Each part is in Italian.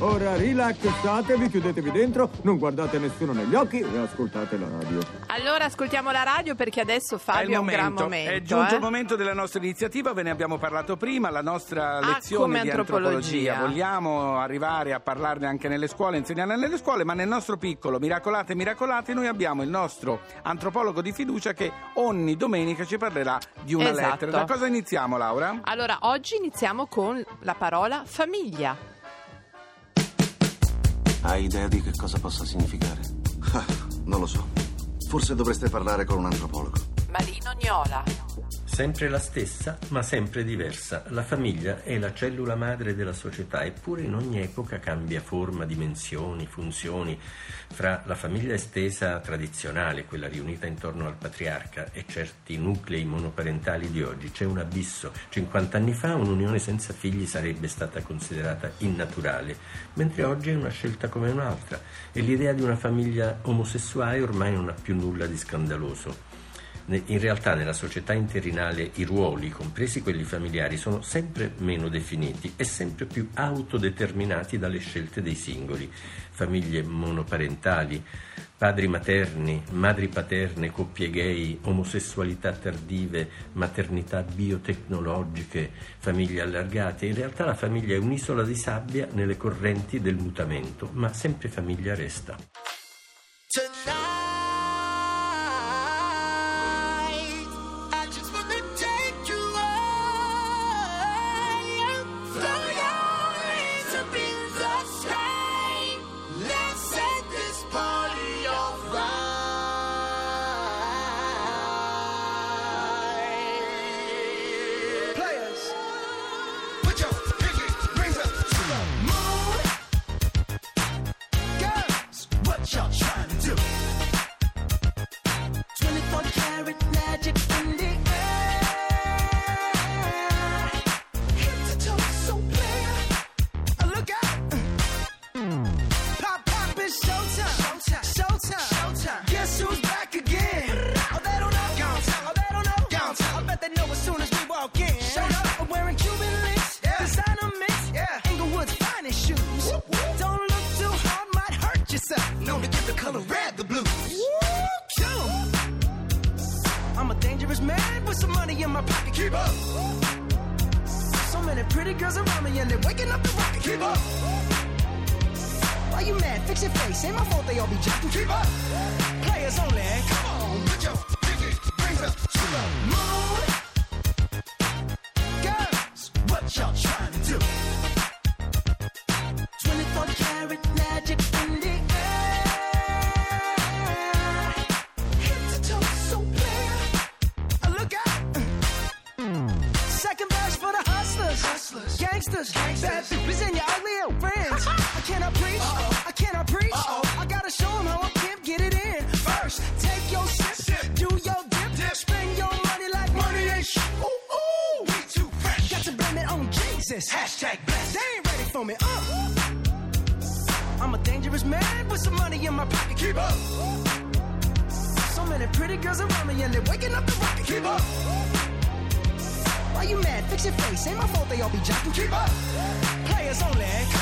Ora rilassatevi, chiudetevi dentro, non guardate nessuno negli occhi e ascoltate la radio. Allora ascoltiamo la radio perché adesso È il Fabio ha un gran momento, è giunto eh. il momento della nostra iniziativa, ve ne abbiamo parlato prima, la nostra Ah, lezione come di antropologia. antropologia. Vogliamo arrivare a parlarne anche nelle scuole, insegnarne nelle scuole, ma nel nostro piccolo Miracolate Miracolate noi abbiamo il nostro antropologo di fiducia che ogni domenica ci parlerà di una Esatto. lettera. Da cosa iniziamo Laura? Allora, oggi iniziamo con la parola famiglia. Hai idea di che cosa possa significare? Ah, non lo so. Forse dovreste parlare con un antropologo. Marino Gnola. Sempre la stessa, ma sempre diversa. La famiglia è la cellula madre della società, eppure in ogni epoca cambia forma, dimensioni, funzioni. Fra la famiglia estesa tradizionale, quella riunita intorno al patriarca, e certi nuclei monoparentali di oggi c'è un abisso. 50 anni fa un'unione senza figli sarebbe stata considerata innaturale, mentre oggi è una scelta come un'altra e l'idea di una famiglia omosessuale ormai non ha più nulla di scandaloso. In realtà nella società interinale i ruoli, compresi quelli familiari, sono sempre meno definiti e sempre più autodeterminati dalle scelte dei singoli. Famiglie monoparentali, padri materni, madri paterne, coppie gay, omosessualità tardive, maternità biotecnologiche, famiglie allargate. In realtà la famiglia è un'isola di sabbia nelle correnti del mutamento, ma sempre famiglia resta. Tonight, Fix your face. Ain't my fault they all be jacking. Keep up. Players only. Come on, put your pinky rings up to the moon. Keep up. So many pretty girls around me and they're waking up the rocket. Keep up. Why you mad? Fix your face. Ain't my fault they all be jocking. Keep up. Players only.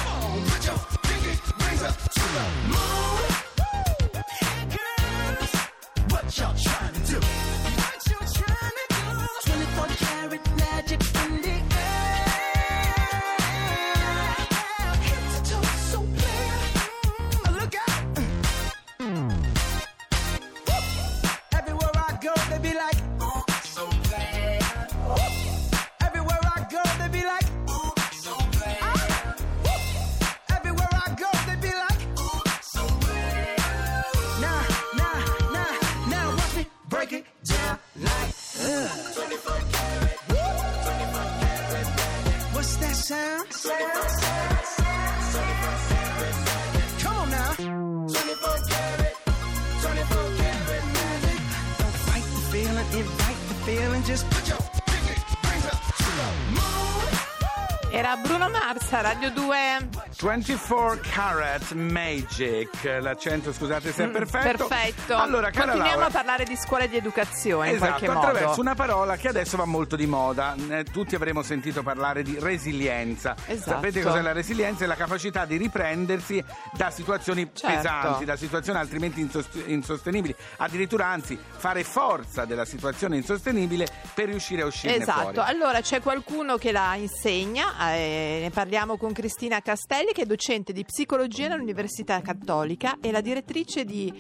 Radio 2. 24 Carat Magic, l'accento scusate se è perfetto. Mm, Perfetto. Allora, cara Continuiamo Laura, a parlare di scuola e di educazione in Esatto, qualche modo. attraverso una parola che adesso va molto di moda. Eh, tutti avremo sentito parlare di resilienza. Esatto. Sapete cos'è la resilienza? È la capacità di riprendersi da situazioni Certo. pesanti, da situazioni altrimenti insost- insostenibili. Addirittura, anzi, fare forza della situazione insostenibile per riuscire a uscirne Esatto, fuori. allora c'è qualcuno che la insegna, eh, ne parliamo con Cristina Castelli che è docente di psicologia all'Università Cattolica e la direttrice di...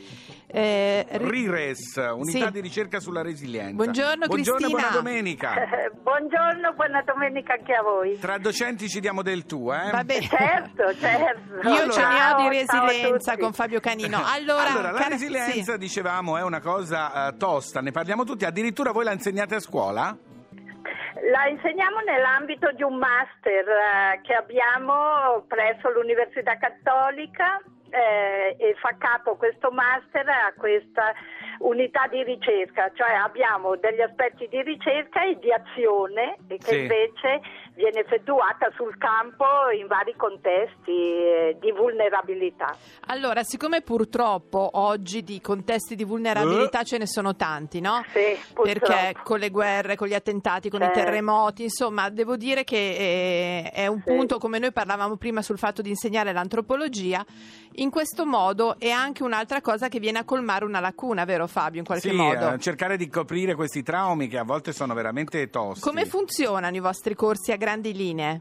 eh, ri- RIRES, unità Sì. di ricerca sulla resilienza. Buongiorno, Buongiorno Cristina. buona domenica. Eh, Buongiorno, buona domenica anche a voi. Tra docenti ci diamo del tu, eh? Vabbè. Certo, certo. Io ce ne ho di resilienza con Fabio Canino. Allora, Allora, la cara- resilienza, sì. dicevamo, è una cosa eh, tosta, ne parliamo tutti, addirittura voi la insegnate a scuola? La insegniamo nell'ambito di un master eh, che abbiamo presso l'Università Cattolica eh, e fa capo questo master a questa unità di ricerca, cioè abbiamo degli aspetti di ricerca e di azione e che Sì. invece viene effettuata sul campo in vari contesti eh, di vulnerabilità. Allora, siccome purtroppo oggi di contesti di vulnerabilità ce ne sono tanti, no? Sì, purtroppo. Perché con le guerre, con gli attentati, con Certo. i terremoti, insomma, devo dire che eh, è un Sì. punto, come noi parlavamo prima sul fatto di insegnare l'antropologia, in questo modo è anche un'altra cosa che viene a colmare una lacuna, vero Fabio, in qualche sì, modo? eh, cercare di coprire questi traumi che a volte sono veramente tosti. Come funzionano i vostri corsi a grandi linee?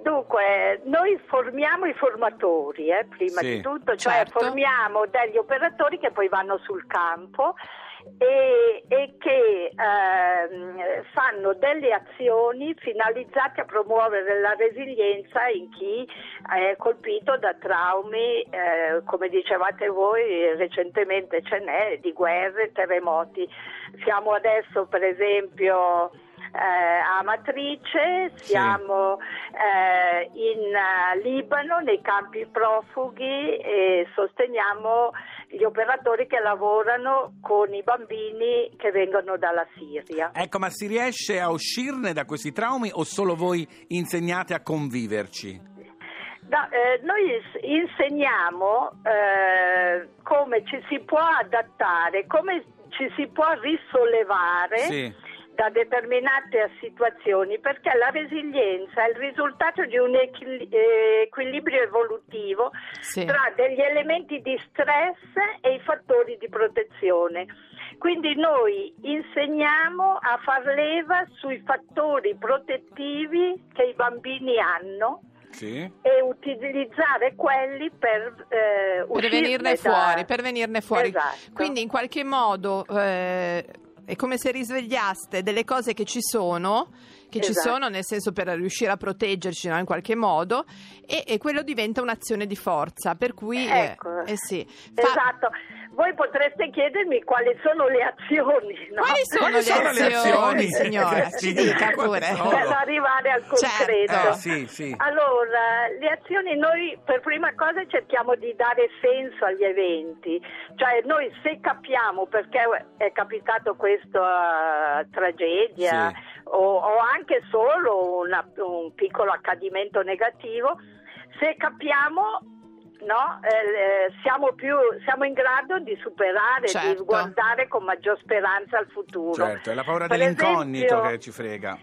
Dunque, noi formiamo i formatori, eh, prima Sì, di tutto, cioè certo. formiamo degli operatori che poi vanno sul campo e, e che ehm, fanno delle azioni finalizzate a promuovere la resilienza in chi è colpito da traumi, eh, come dicevate voi, recentemente ce n'è, di guerre, terremoti. Siamo adesso per esempio a Amatrice, siamo eh, in eh, Libano nei campi profughi e sosteniamo gli operatori che lavorano con i bambini che vengono dalla Siria. Ecco, ma si riesce a uscirne da questi traumi o solo voi insegnate a conviverci? Da- eh, noi insegniamo eh, come ci si può adattare, come ci si può risollevare Sì. Da determinate situazioni, perché la resilienza è il risultato di un equil- equilibrio evolutivo Sì. tra degli elementi di stress e i fattori di protezione. Quindi noi insegniamo a far leva sui fattori protettivi che i bambini hanno Sì. e utilizzare quelli per eh, per venirne da- fuori, per venirne fuori. Esatto. Quindi in qualche modo eh, è come se risvegliaste delle cose che ci sono, che ci Esatto. sono nel senso per riuscire a proteggerci no, in qualche modo e, e quello diventa un'azione di forza, per cui eh, Ecco. eh sì. Fa- Esatto. Voi potreste chiedermi quali sono le azioni, no? Quali sono, Quali le, sono le azioni, azioni? signora? Eh, Ci dica pure. per arrivare al concreto. Certo. Eh, sì, sì. Allora, le azioni noi per prima cosa cerchiamo di dare senso agli eventi, cioè noi se capiamo perché è capitato questa tragedia Sì. o, o anche solo una- un piccolo accadimento negativo, se capiamo no, eh, eh, siamo, più, siamo in grado di superare, di Certo. guardare con maggior speranza al futuro. Certo, è la paura Per dell'incognito esempio- che ci frega.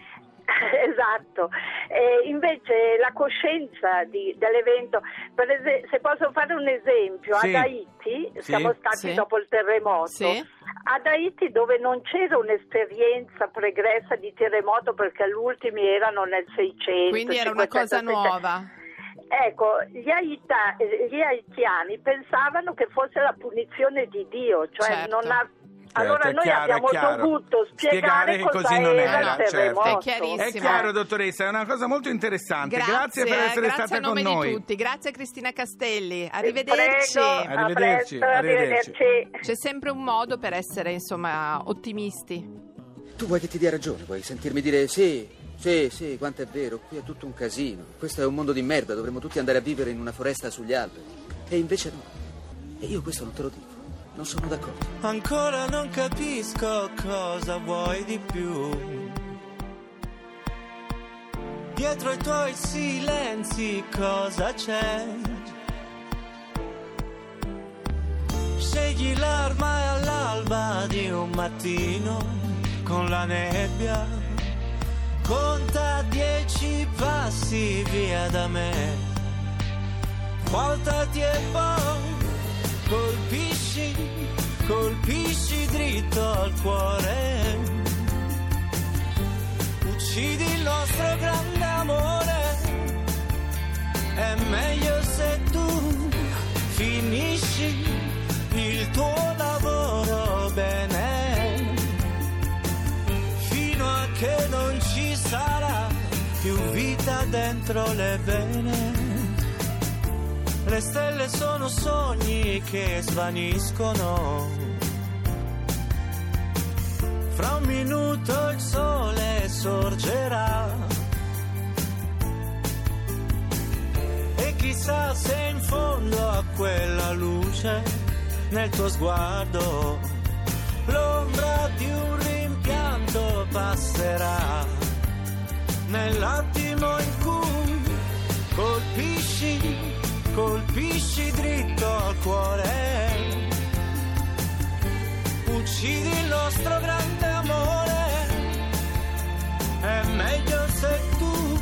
Esatto, Eh, invece la coscienza di- dell'evento, per ese- se posso fare un esempio, Sì. ad Haiti, Sì. siamo stati Sì. dopo il terremoto, Sì. ad Haiti dove non c'era un'esperienza pregressa di terremoto perché gli ultimi erano nel 600. Quindi era una 500, cosa 600. nuova. Ecco, gli, haita- gli haitiani pensavano che fosse la punizione di Dio, cioè Certo. non ha- Certo, allora noi chiaro, abbiamo chiaro. dovuto Spiegare spiegare, che cosa così non era era, certo. È chiarissimo. È chiaro, dottoressa, è una cosa molto interessante. Grazie, per eh, essere grazie stata a nome con noi. di tutti. Grazie Cristina Castelli. Arrivederci. Prego, a Arrivederci, presto, arrivederci. arrivederci. C'è sempre un modo per essere, insomma, ottimisti. Tu vuoi che ti dia ragione, vuoi sentirmi dire sì, sì, sì, quanto è vero, qui è tutto un casino. Questo è un mondo di merda, dovremmo tutti andare a vivere in una foresta sugli alberi. E invece no. E io questo non te lo dico. Non sono d'accordo. Ancora non capisco cosa vuoi di più. dietro i tuoi silenzi cosa c'è? Scegli l'arma all'alba di un mattino con la nebbia, conta dieci passi via da me. Voltati e poi colpisci, colpisci dritto al cuore. Uccidi il nostro grande amore. È meglio se tu finisci più vita dentro le vene. Le stelle sono sogni che svaniscono. Fra un minuto il sole sorgerà. E chissà se in fondo a quella luce, nel tuo sguardo, l'ombra di un rimpianto passerà. Nell'attimo in cui colpisci colpisci dritto al cuore. Uccidi il nostro grande amore. È meglio se tu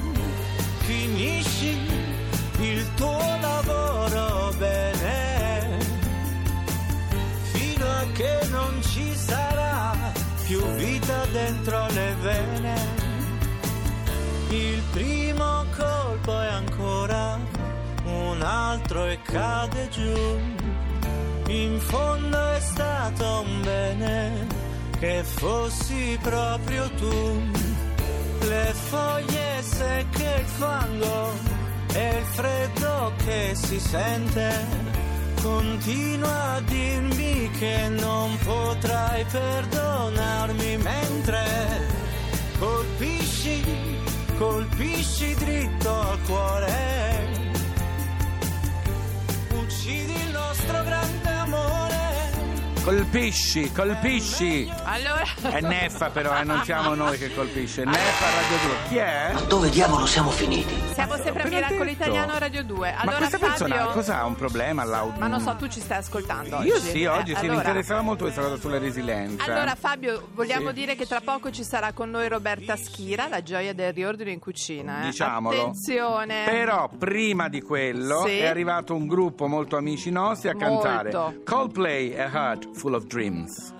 finisci il tuo lavoro bene. Fino a che non ci sarà più vita dentro altro e cade giù. In fondo è stato un bene che fossi proprio tu. Le foglie secche, il fango e il freddo che si sente. Continua a dirmi che non potrai perdonarmi mentre colpisci, colpisci dritto al cuore uccidi il nostro grande. Colpisci, colpisci. Allora, È Neffa però, eh, non siamo noi che colpisce. Neffa Radio 2. Chi è? Dove diavolo siamo finiti? siamo sempre a appena Miracolo detto. Italiano Radio 2. Ma Allora, questa persona Fabio, cosa ha un problema all'audio? ma non so, tu ci stai ascoltando oggi? Io sì, oggi Eh, sì, mi allora- interessava molto questa cosa sulla resilienza. Allora Fabio, vogliamo Sì. dire che tra poco ci sarà con noi Roberta Schira, la gioia del riordino in cucina. eh. Diciamolo. Attenzione. Però prima di quello Sì. è arrivato un gruppo molto amici nostri a Molto. cantare Coldplay A Heart Full of Dreams.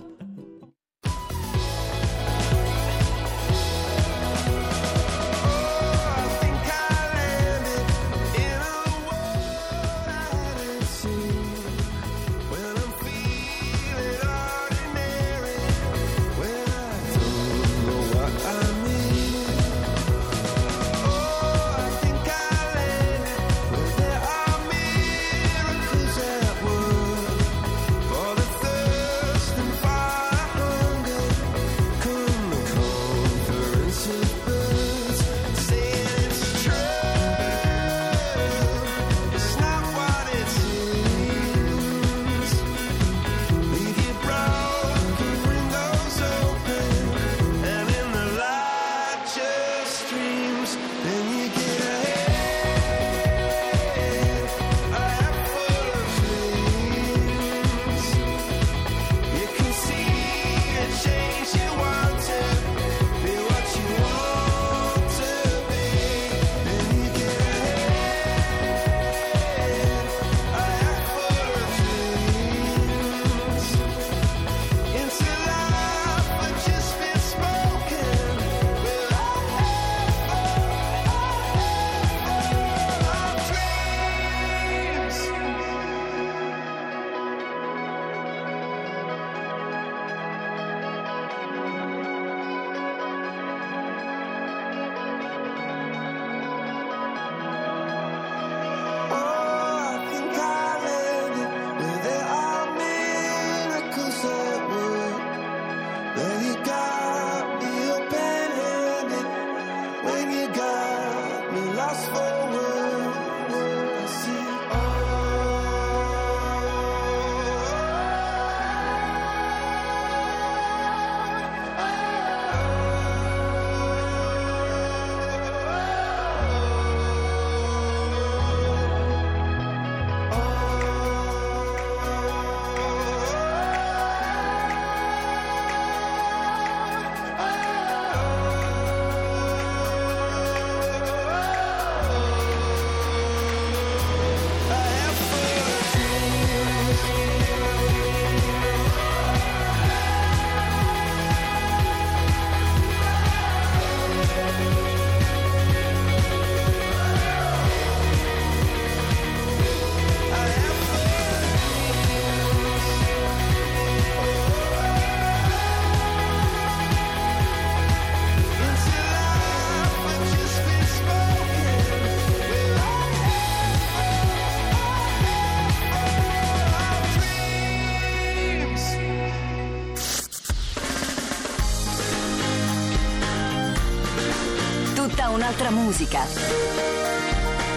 Musica.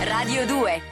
Radio 2